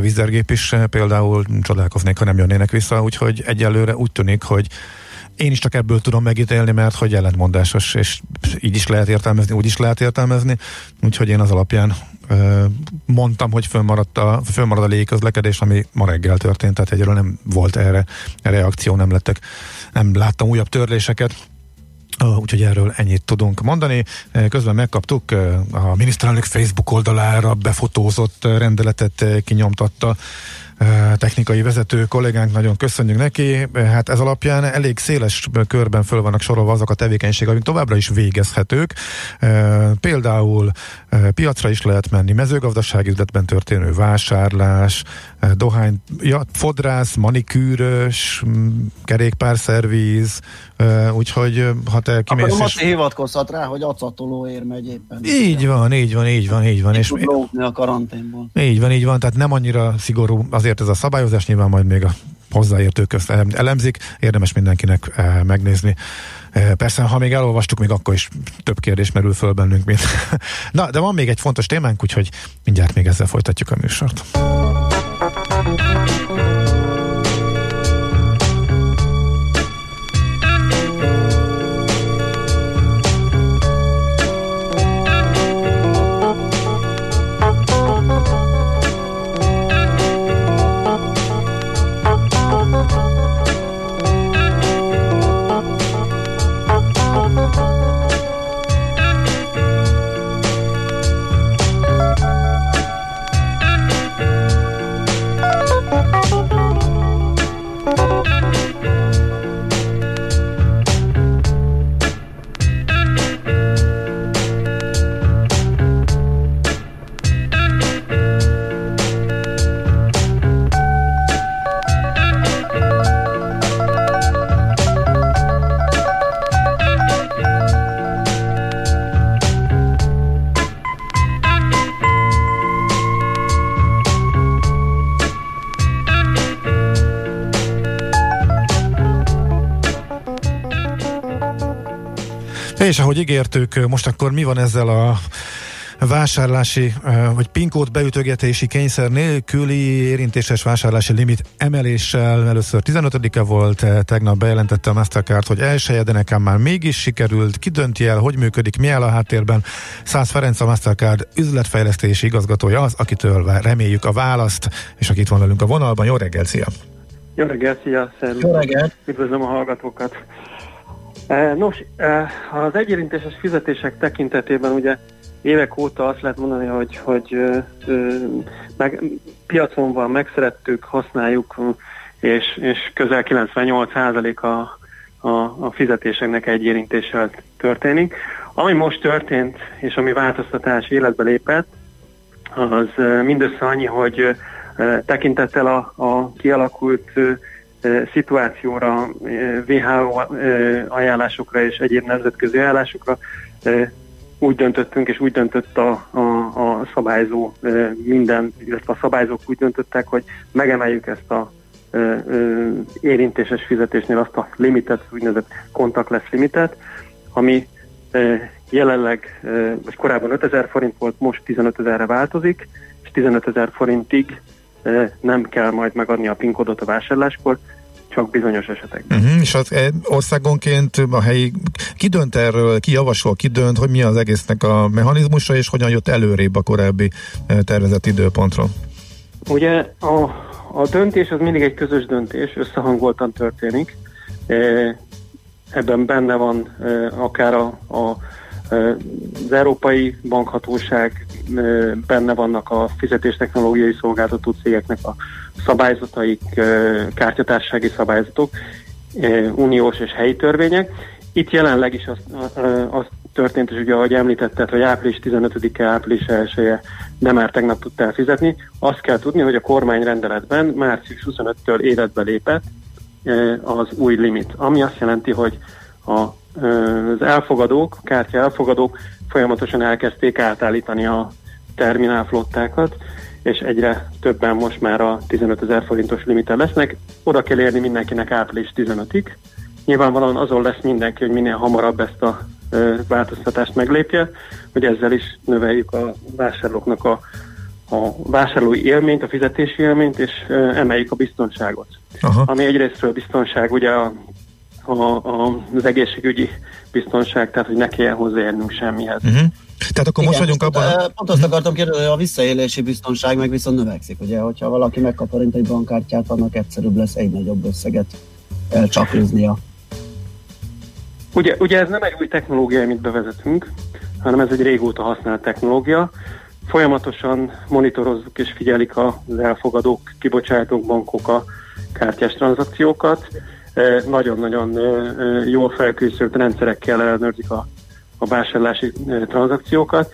[SPEAKER 2] vízergép is, például csodálkoznék, ha nem jönnének vissza, úgyhogy egyelőre úgy tűnik, hogy én is csak ebből tudom megítélni, mert hogy ellentmondásos, és így is lehet értelmezni, úgy is lehet értelmezni, úgyhogy én az alapján ö, mondtam, hogy fönnmaradt a, fönnmarad a légiközlekedés, ami ma reggel történt, tehát egyről nem volt erre reakció, nem lettek, nem láttam újabb törléseket, Úgyhogy erről ennyit tudunk mondani. Közben megkaptuk a miniszterelnök Facebook oldalára befotózott rendeletet kinyomtatta technikai vezető kollégánk, nagyon köszönjük neki. Hát ez alapján elég széles körben föl vannak sorolva azok a tevékenységek, amik továbbra is végezhetők. Például piacra is lehet menni, mezőgazdasági üzletben történő vásárlás, dohány, ja, fodrász, manikűrös, úgyhogy ha te
[SPEAKER 3] kimész... Akkor most hivatkozhat rá, hogy acatolóért megy éppen.
[SPEAKER 2] Így van, így van, így van, így van.
[SPEAKER 3] És a karanténból.
[SPEAKER 2] Így van, így van, tehát nem annyira szigorú azért ez a szabályozás, nyilván majd még a hozzáértők közt elemzik, érdemes mindenkinek megnézni. Persze, ha még elolvastuk, még akkor is több kérdés merül föl bennünk, mint... Na, de van még egy fontos témánk, úgyhogy mindjárt még ezzel folytatjuk a műsort. És ahogy ígértük, most akkor mi van ezzel a vásárlási, vagy PIN kód beütögetési kényszer nélküli érintéses vásárlási limit emeléssel. Először 15-e volt, tegnap bejelentette a Mastercard, hogy elsője, de nekem már mégis sikerült. Ki dönti el, hogy működik, mi áll a háttérben? Száz Ferenc a Mastercard üzletfejlesztési igazgatója az, akitől reméljük a választ, és akit van velünk a vonalban. Jó reggel, szia!
[SPEAKER 8] Jó reggel, szia! Szervusz.
[SPEAKER 3] Jó reggel!
[SPEAKER 8] Üdvözlöm a hallgatókat! Nos, az egyérintéses fizetések tekintetében ugye évek óta azt lehet mondani, hogy, hogy meg, piacon van, megszerettük, használjuk, és, és közel 98% a, a, a fizetéseknek egyérintéssel történik. Ami most történt, és ami változtatás életbe lépett, az mindössze annyi, hogy tekintettel a, a kialakult szituációra, WHO ajánlásokra és egyéb nemzetközi ajánlásokra úgy döntöttünk, és úgy döntött a, a, a szabályzó minden, illetve a szabályzók úgy döntöttek, hogy megemeljük ezt a érintéses fizetésnél azt a limitet, úgynevezett contactless limitet, ami jelenleg, vagy korábban 5000 forint volt, most 15 ezerre változik, és 15 ezer forintig nem kell majd megadni a PIN kódot a vásárláskor, csak bizonyos esetekben.
[SPEAKER 2] Uh-huh, és az országonként a helyi, ki dönt erről, ki javasol, ki dönt, hogy mi az egésznek a mechanizmusa, és hogyan jött előrébb a korábbi tervezett időpontról?
[SPEAKER 8] Ugye a, a döntés az mindig egy közös döntés, összehangoltan történik. Ebben benne van akár a, a az Európai Bankhatóság benne vannak a fizetéstechnológiai szolgáltató cégeknek a szabályzataik, kártyatársági szabályzatok, uniós és helyi törvények. Itt jelenleg is az, az történt, és ugye ahogy említetted, hogy április 15-e, április 1 -e de már tegnap tudtál fizetni. Azt kell tudni, hogy a kormányrendeletben március 25-től életbe lépett az új limit, ami azt jelenti, hogy a az elfogadók, kártya elfogadók folyamatosan elkezdték átállítani a terminálflottákat, és egyre többen most már a 15 ezer forintos limiten lesznek. Oda kell érni mindenkinek április 15-ig. Nyilvánvalóan azon lesz mindenki, hogy minél hamarabb ezt a változtatást meglépje, hogy ezzel is növeljük a vásárlóknak a, a vásárlói élményt, a fizetési élményt, és emeljük a biztonságot. Aha. Ami egyrésztről biztonság ugye a a, a, az egészségügyi biztonság, tehát hogy ne kelljen hozzáérnünk semmihez. Uh-huh.
[SPEAKER 2] Tehát akkor Igen, most vagyunk abban...
[SPEAKER 3] A... Pont azt akartam kérdezni, hogy a visszaélési biztonság meg viszont növekszik, ugye, hogyha valaki megkaparint egy bankkártyát, annak egyszerűbb lesz egy nagyobb összeget elcsapiznia.
[SPEAKER 8] Ugye, ugye ez nem egy új technológia, amit bevezetünk, hanem ez egy régóta használt technológia. Folyamatosan monitorozzuk és figyelik az elfogadók, kibocsátók, bankok a kártyás tranzakciókat, nagyon-nagyon jól felkészült rendszerekkel ellenőrzik a, a vásárlási tranzakciókat.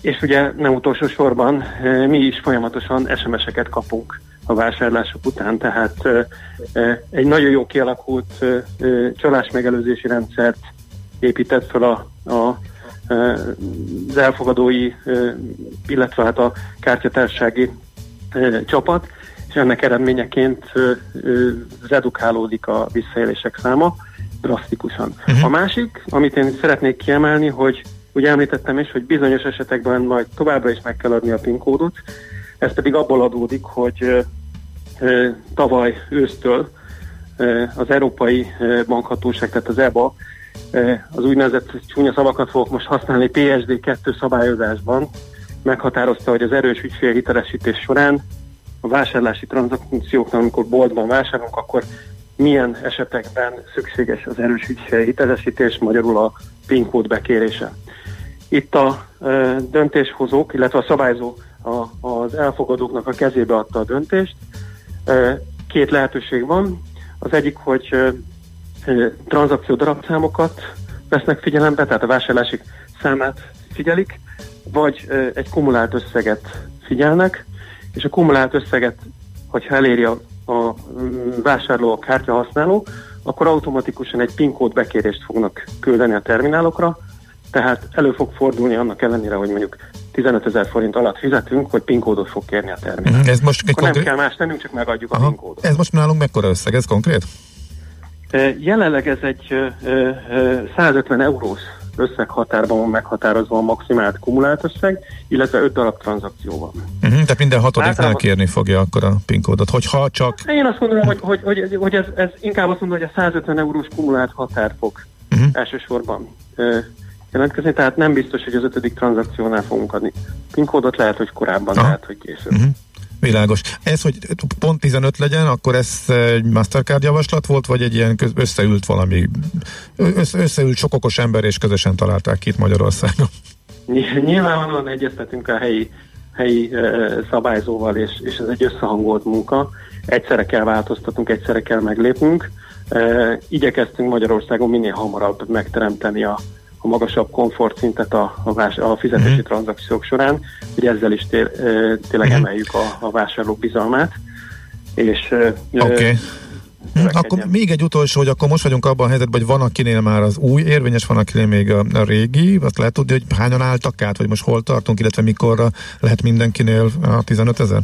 [SPEAKER 8] És ugye nem utolsó sorban mi is folyamatosan SMS-eket kapunk a vásárlások után, tehát egy nagyon jó kialakult csalás megelőzési rendszert épített fel a, a az elfogadói, illetve hát a kártyatársági csapat, és ennek eredményeként redukálódik a visszaélések száma drasztikusan. Uh-huh. A másik, amit én szeretnék kiemelni, hogy ugye említettem is, hogy bizonyos esetekben majd továbbra is meg kell adni a PIN kódot, ez pedig abból adódik, hogy tavaly ősztől az Európai Bankhatóság, tehát az EBA az úgynevezett csúnya szavakat fogok most használni PSD2 szabályozásban meghatározta, hogy az erős ügyfélhitelesítés során a vásárlási tranzakcióknál, amikor boltban vásárolunk, akkor milyen esetekben szükséges az erős ügyfélhitelesítés, magyarul a PIN kód bekérése. Itt a e, döntéshozók, illetve a szabályzó a, az elfogadóknak a kezébe adta a döntést. E, két lehetőség van. Az egyik, hogy e, tranzakció darabszámokat vesznek figyelembe, tehát a vásárlási számát figyelik, vagy egy kumulált összeget figyelnek, és a kumulált összeget, hogyha eléri a, a vásárló, a kártya használó, akkor automatikusan egy PIN kód bekérést fognak küldeni a terminálokra, tehát elő fog fordulni annak ellenére, hogy mondjuk 15 ezer forint alatt fizetünk, hogy PIN kódot fog kérni a terminál.
[SPEAKER 2] Ez most
[SPEAKER 8] Akkor konkrét... nem kell más tennünk, csak megadjuk Aha. a PIN kódot.
[SPEAKER 2] Ez most nálunk mekkora összeg, ez konkrét?
[SPEAKER 8] Jelenleg ez egy 150 eurós összeghatárban van meghatározva a maximált kumulált összeg, illetve 5 darab tranzakció van.
[SPEAKER 2] Uh-huh, tehát minden hatodiknál Általában... kérni fogja akkor a PIN kódot, hogyha csak...
[SPEAKER 8] Én azt gondolom, hogy, hogy, hogy, hogy ez, ez inkább azt mondom, hogy a 150 eurós kumulált határ fog uh-huh. elsősorban jelentkezni, tehát nem biztos, hogy az ötödik tranzakciónál fogunk adni PIN kódot, lehet, hogy korábban, Aha. lehet, hogy később. Uh-huh.
[SPEAKER 2] Világos. Ez, hogy pont 15 legyen, akkor ez egy Mastercard javaslat volt, vagy egy ilyen összeült valami, összeült sok okos ember, és közösen találták ki itt Magyarországon?
[SPEAKER 8] Nyilvánvalóan egyeztetünk a helyi, helyi szabályzóval, és, és ez egy összehangolt munka. Egyszerre kell változtatnunk, egyszerre kell meglépnünk. Igyekeztünk Magyarországon minél hamarabb megteremteni a, a magasabb komfortszintet a, a, a fizetési mm-hmm. tranzakciók során, hogy ezzel is té, tényleg mm-hmm. emeljük a, a vásárlók bizalmát. És.
[SPEAKER 2] Okay. Hm, akkor még egy utolsó, hogy akkor most vagyunk abban a helyzetben, hogy van akinél már az új érvényes, van akinél még a, a régi, azt lehet tudni, hogy hányan álltak át, vagy most hol tartunk, illetve mikor lehet mindenkinél a 15 ezer?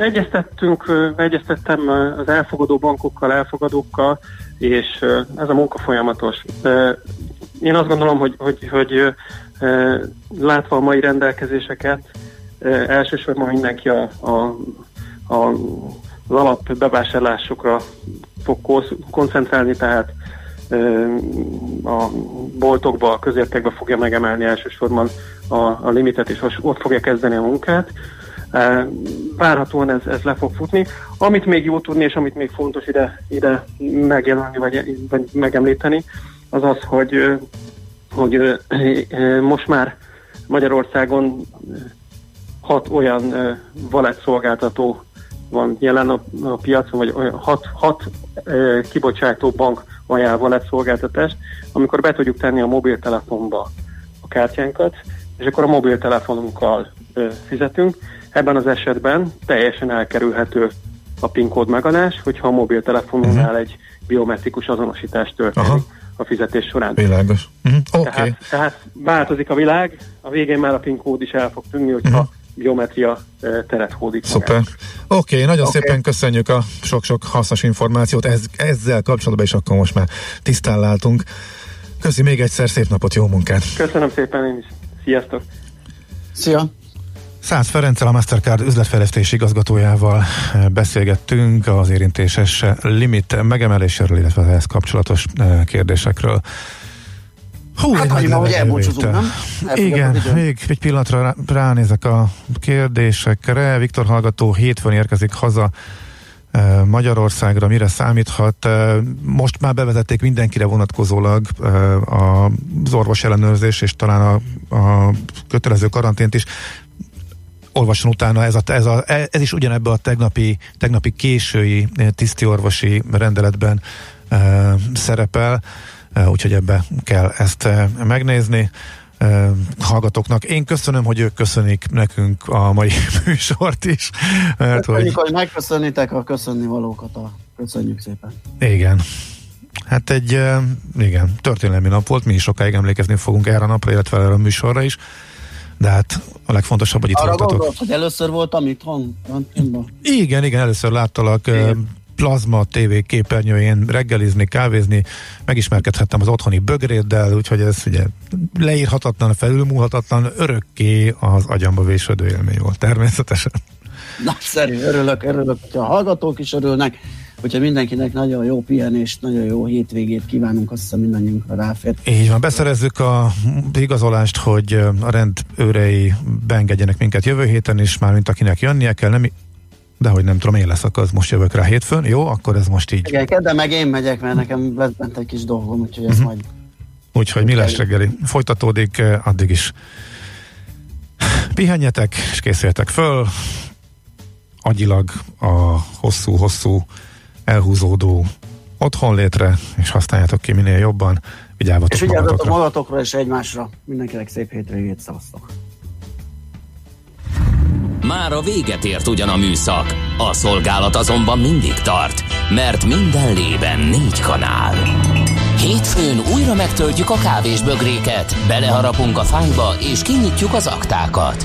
[SPEAKER 8] Egyeztettünk, egyeztettem az elfogadó bankokkal, elfogadókkal, és ez a munka folyamatos. Én azt gondolom, hogy, hogy, hogy látva a mai rendelkezéseket, elsősorban mindenki a, a, a, az alap bevásárlásokra fog koncentrálni, tehát a boltokba, a közértekbe fogja megemelni elsősorban a, a limitet, és ott fogja kezdeni a munkát. Várhatóan ez, ez le fog futni. Amit még jó tudni, és amit még fontos ide, ide megjelenni, vagy, vagy megemlíteni, az az, hogy, hogy most már Magyarországon hat olyan valet szolgáltató van jelen a, a piacon, vagy hat, hat kibocsátó bank ajánl valet szolgáltatást, amikor be tudjuk tenni a mobiltelefonba a kártyánkat, és akkor a mobiltelefonunkkal fizetünk, Ebben az esetben teljesen elkerülhető a PIN kód megadás, hogyha a mobiltelefonunál uh-huh. egy biometrikus azonosítást történik Aha. a fizetés során.
[SPEAKER 2] Világos. Uh-huh. Okay.
[SPEAKER 8] Tehát, tehát változik a világ, a végén már a PIN kód is el fog tűnni, hogyha uh-huh biometria teret hódik.
[SPEAKER 2] Szuper. Oké, okay, nagyon okay. szépen köszönjük a sok-sok hasznos információt. Ez, ezzel kapcsolatban is akkor most már tisztán látunk. Köszi még egyszer, szép napot, jó munkát!
[SPEAKER 8] Köszönöm szépen én is. Sziasztok!
[SPEAKER 3] Szia!
[SPEAKER 2] Száz Ferenccel, a Mastercard üzletfejlesztési igazgatójával eh, beszélgettünk az érintéses limit megemeléséről, illetve az ehhez kapcsolatos eh, kérdésekről.
[SPEAKER 3] Hú, hát hagyom, hogy elbúcsúzunk, nem?
[SPEAKER 2] Igen, még egy pillanatra rá, ránézek a kérdésekre. Viktor hallgató hétfőn érkezik haza eh, Magyarországra, mire számíthat? Most már bevezették mindenkire vonatkozólag az orvos ellenőrzés, és talán a, a kötelező karantént is olvasson utána, ez, a, ez, a, ez is ugyanebben a tegnapi, tegnapi késői eh, tisztiorvosi rendeletben e, szerepel, e, úgyhogy ebbe kell ezt e, megnézni e, hallgatóknak. Én köszönöm, hogy ők köszönik nekünk a mai műsort is.
[SPEAKER 3] Mert, Köszönjük, hogy... hogy megköszönitek a köszönni valókat. A... Köszönjük szépen.
[SPEAKER 2] Igen. Hát egy, igen, történelmi nap volt, mi is sokáig emlékezni fogunk erre a napra, illetve erre a műsorra is. De hát a legfontosabb, hogy itt
[SPEAKER 3] Arra
[SPEAKER 2] voltatok.
[SPEAKER 3] gondolt, hogy először voltam itthon?
[SPEAKER 2] Igen, igen, először láttalak
[SPEAKER 3] Igen.
[SPEAKER 2] plazma TV képernyőjén reggelizni, kávézni, megismerkedhettem az otthoni bögréddel, úgyhogy ez ugye leírhatatlan, felülmúlhatatlan, örökké az agyamba vésődő élmény volt, természetesen.
[SPEAKER 3] Nagyszerű, örülök, örülök, hogyha a hallgatók is örülnek, hogyha mindenkinek nagyon jó pihenést, nagyon jó hétvégét kívánunk, azt hiszem mindannyiunkra ráfér.
[SPEAKER 2] Így van, beszerezzük a igazolást, hogy a rend őrei beengedjenek minket jövő héten is, már mint akinek jönnie kell, nem, de hogy nem tudom, én leszek, az most jövök rá hétfőn. Jó, akkor ez most így.
[SPEAKER 3] Igen, kedden meg én megyek, mert nekem lesz bent egy kis dolgom, úgyhogy ez
[SPEAKER 2] Mhm.
[SPEAKER 3] majd
[SPEAKER 2] Úgyhogy mi lesz reggeli? Folytatódik, addig is pihenjetek, és készüljetek föl. Agyilag a hosszú-hosszú elhúzódó otthonlétre, és használjátok ki minél jobban. Vigyázzatok
[SPEAKER 3] És vigyázzatok
[SPEAKER 2] magatokra.
[SPEAKER 3] magatokra és egymásra. Mindenkinek szép hétvégét, szavaztok.
[SPEAKER 4] Már a véget ért ugyan a műszak, a szolgálat azonban mindig tart, mert minden lében négy kanál. Hétfőn újra megtöltjük a kávésbögréket, beleharapunk a fányba és kinyitjuk az aktákat.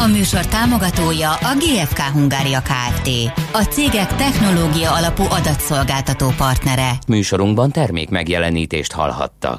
[SPEAKER 1] A műsor támogatója a GFK Hungária Kft. A cégek technológia alapú adatszolgáltató partnere.
[SPEAKER 4] Műsorunkban termék megjelenítést hallhattak.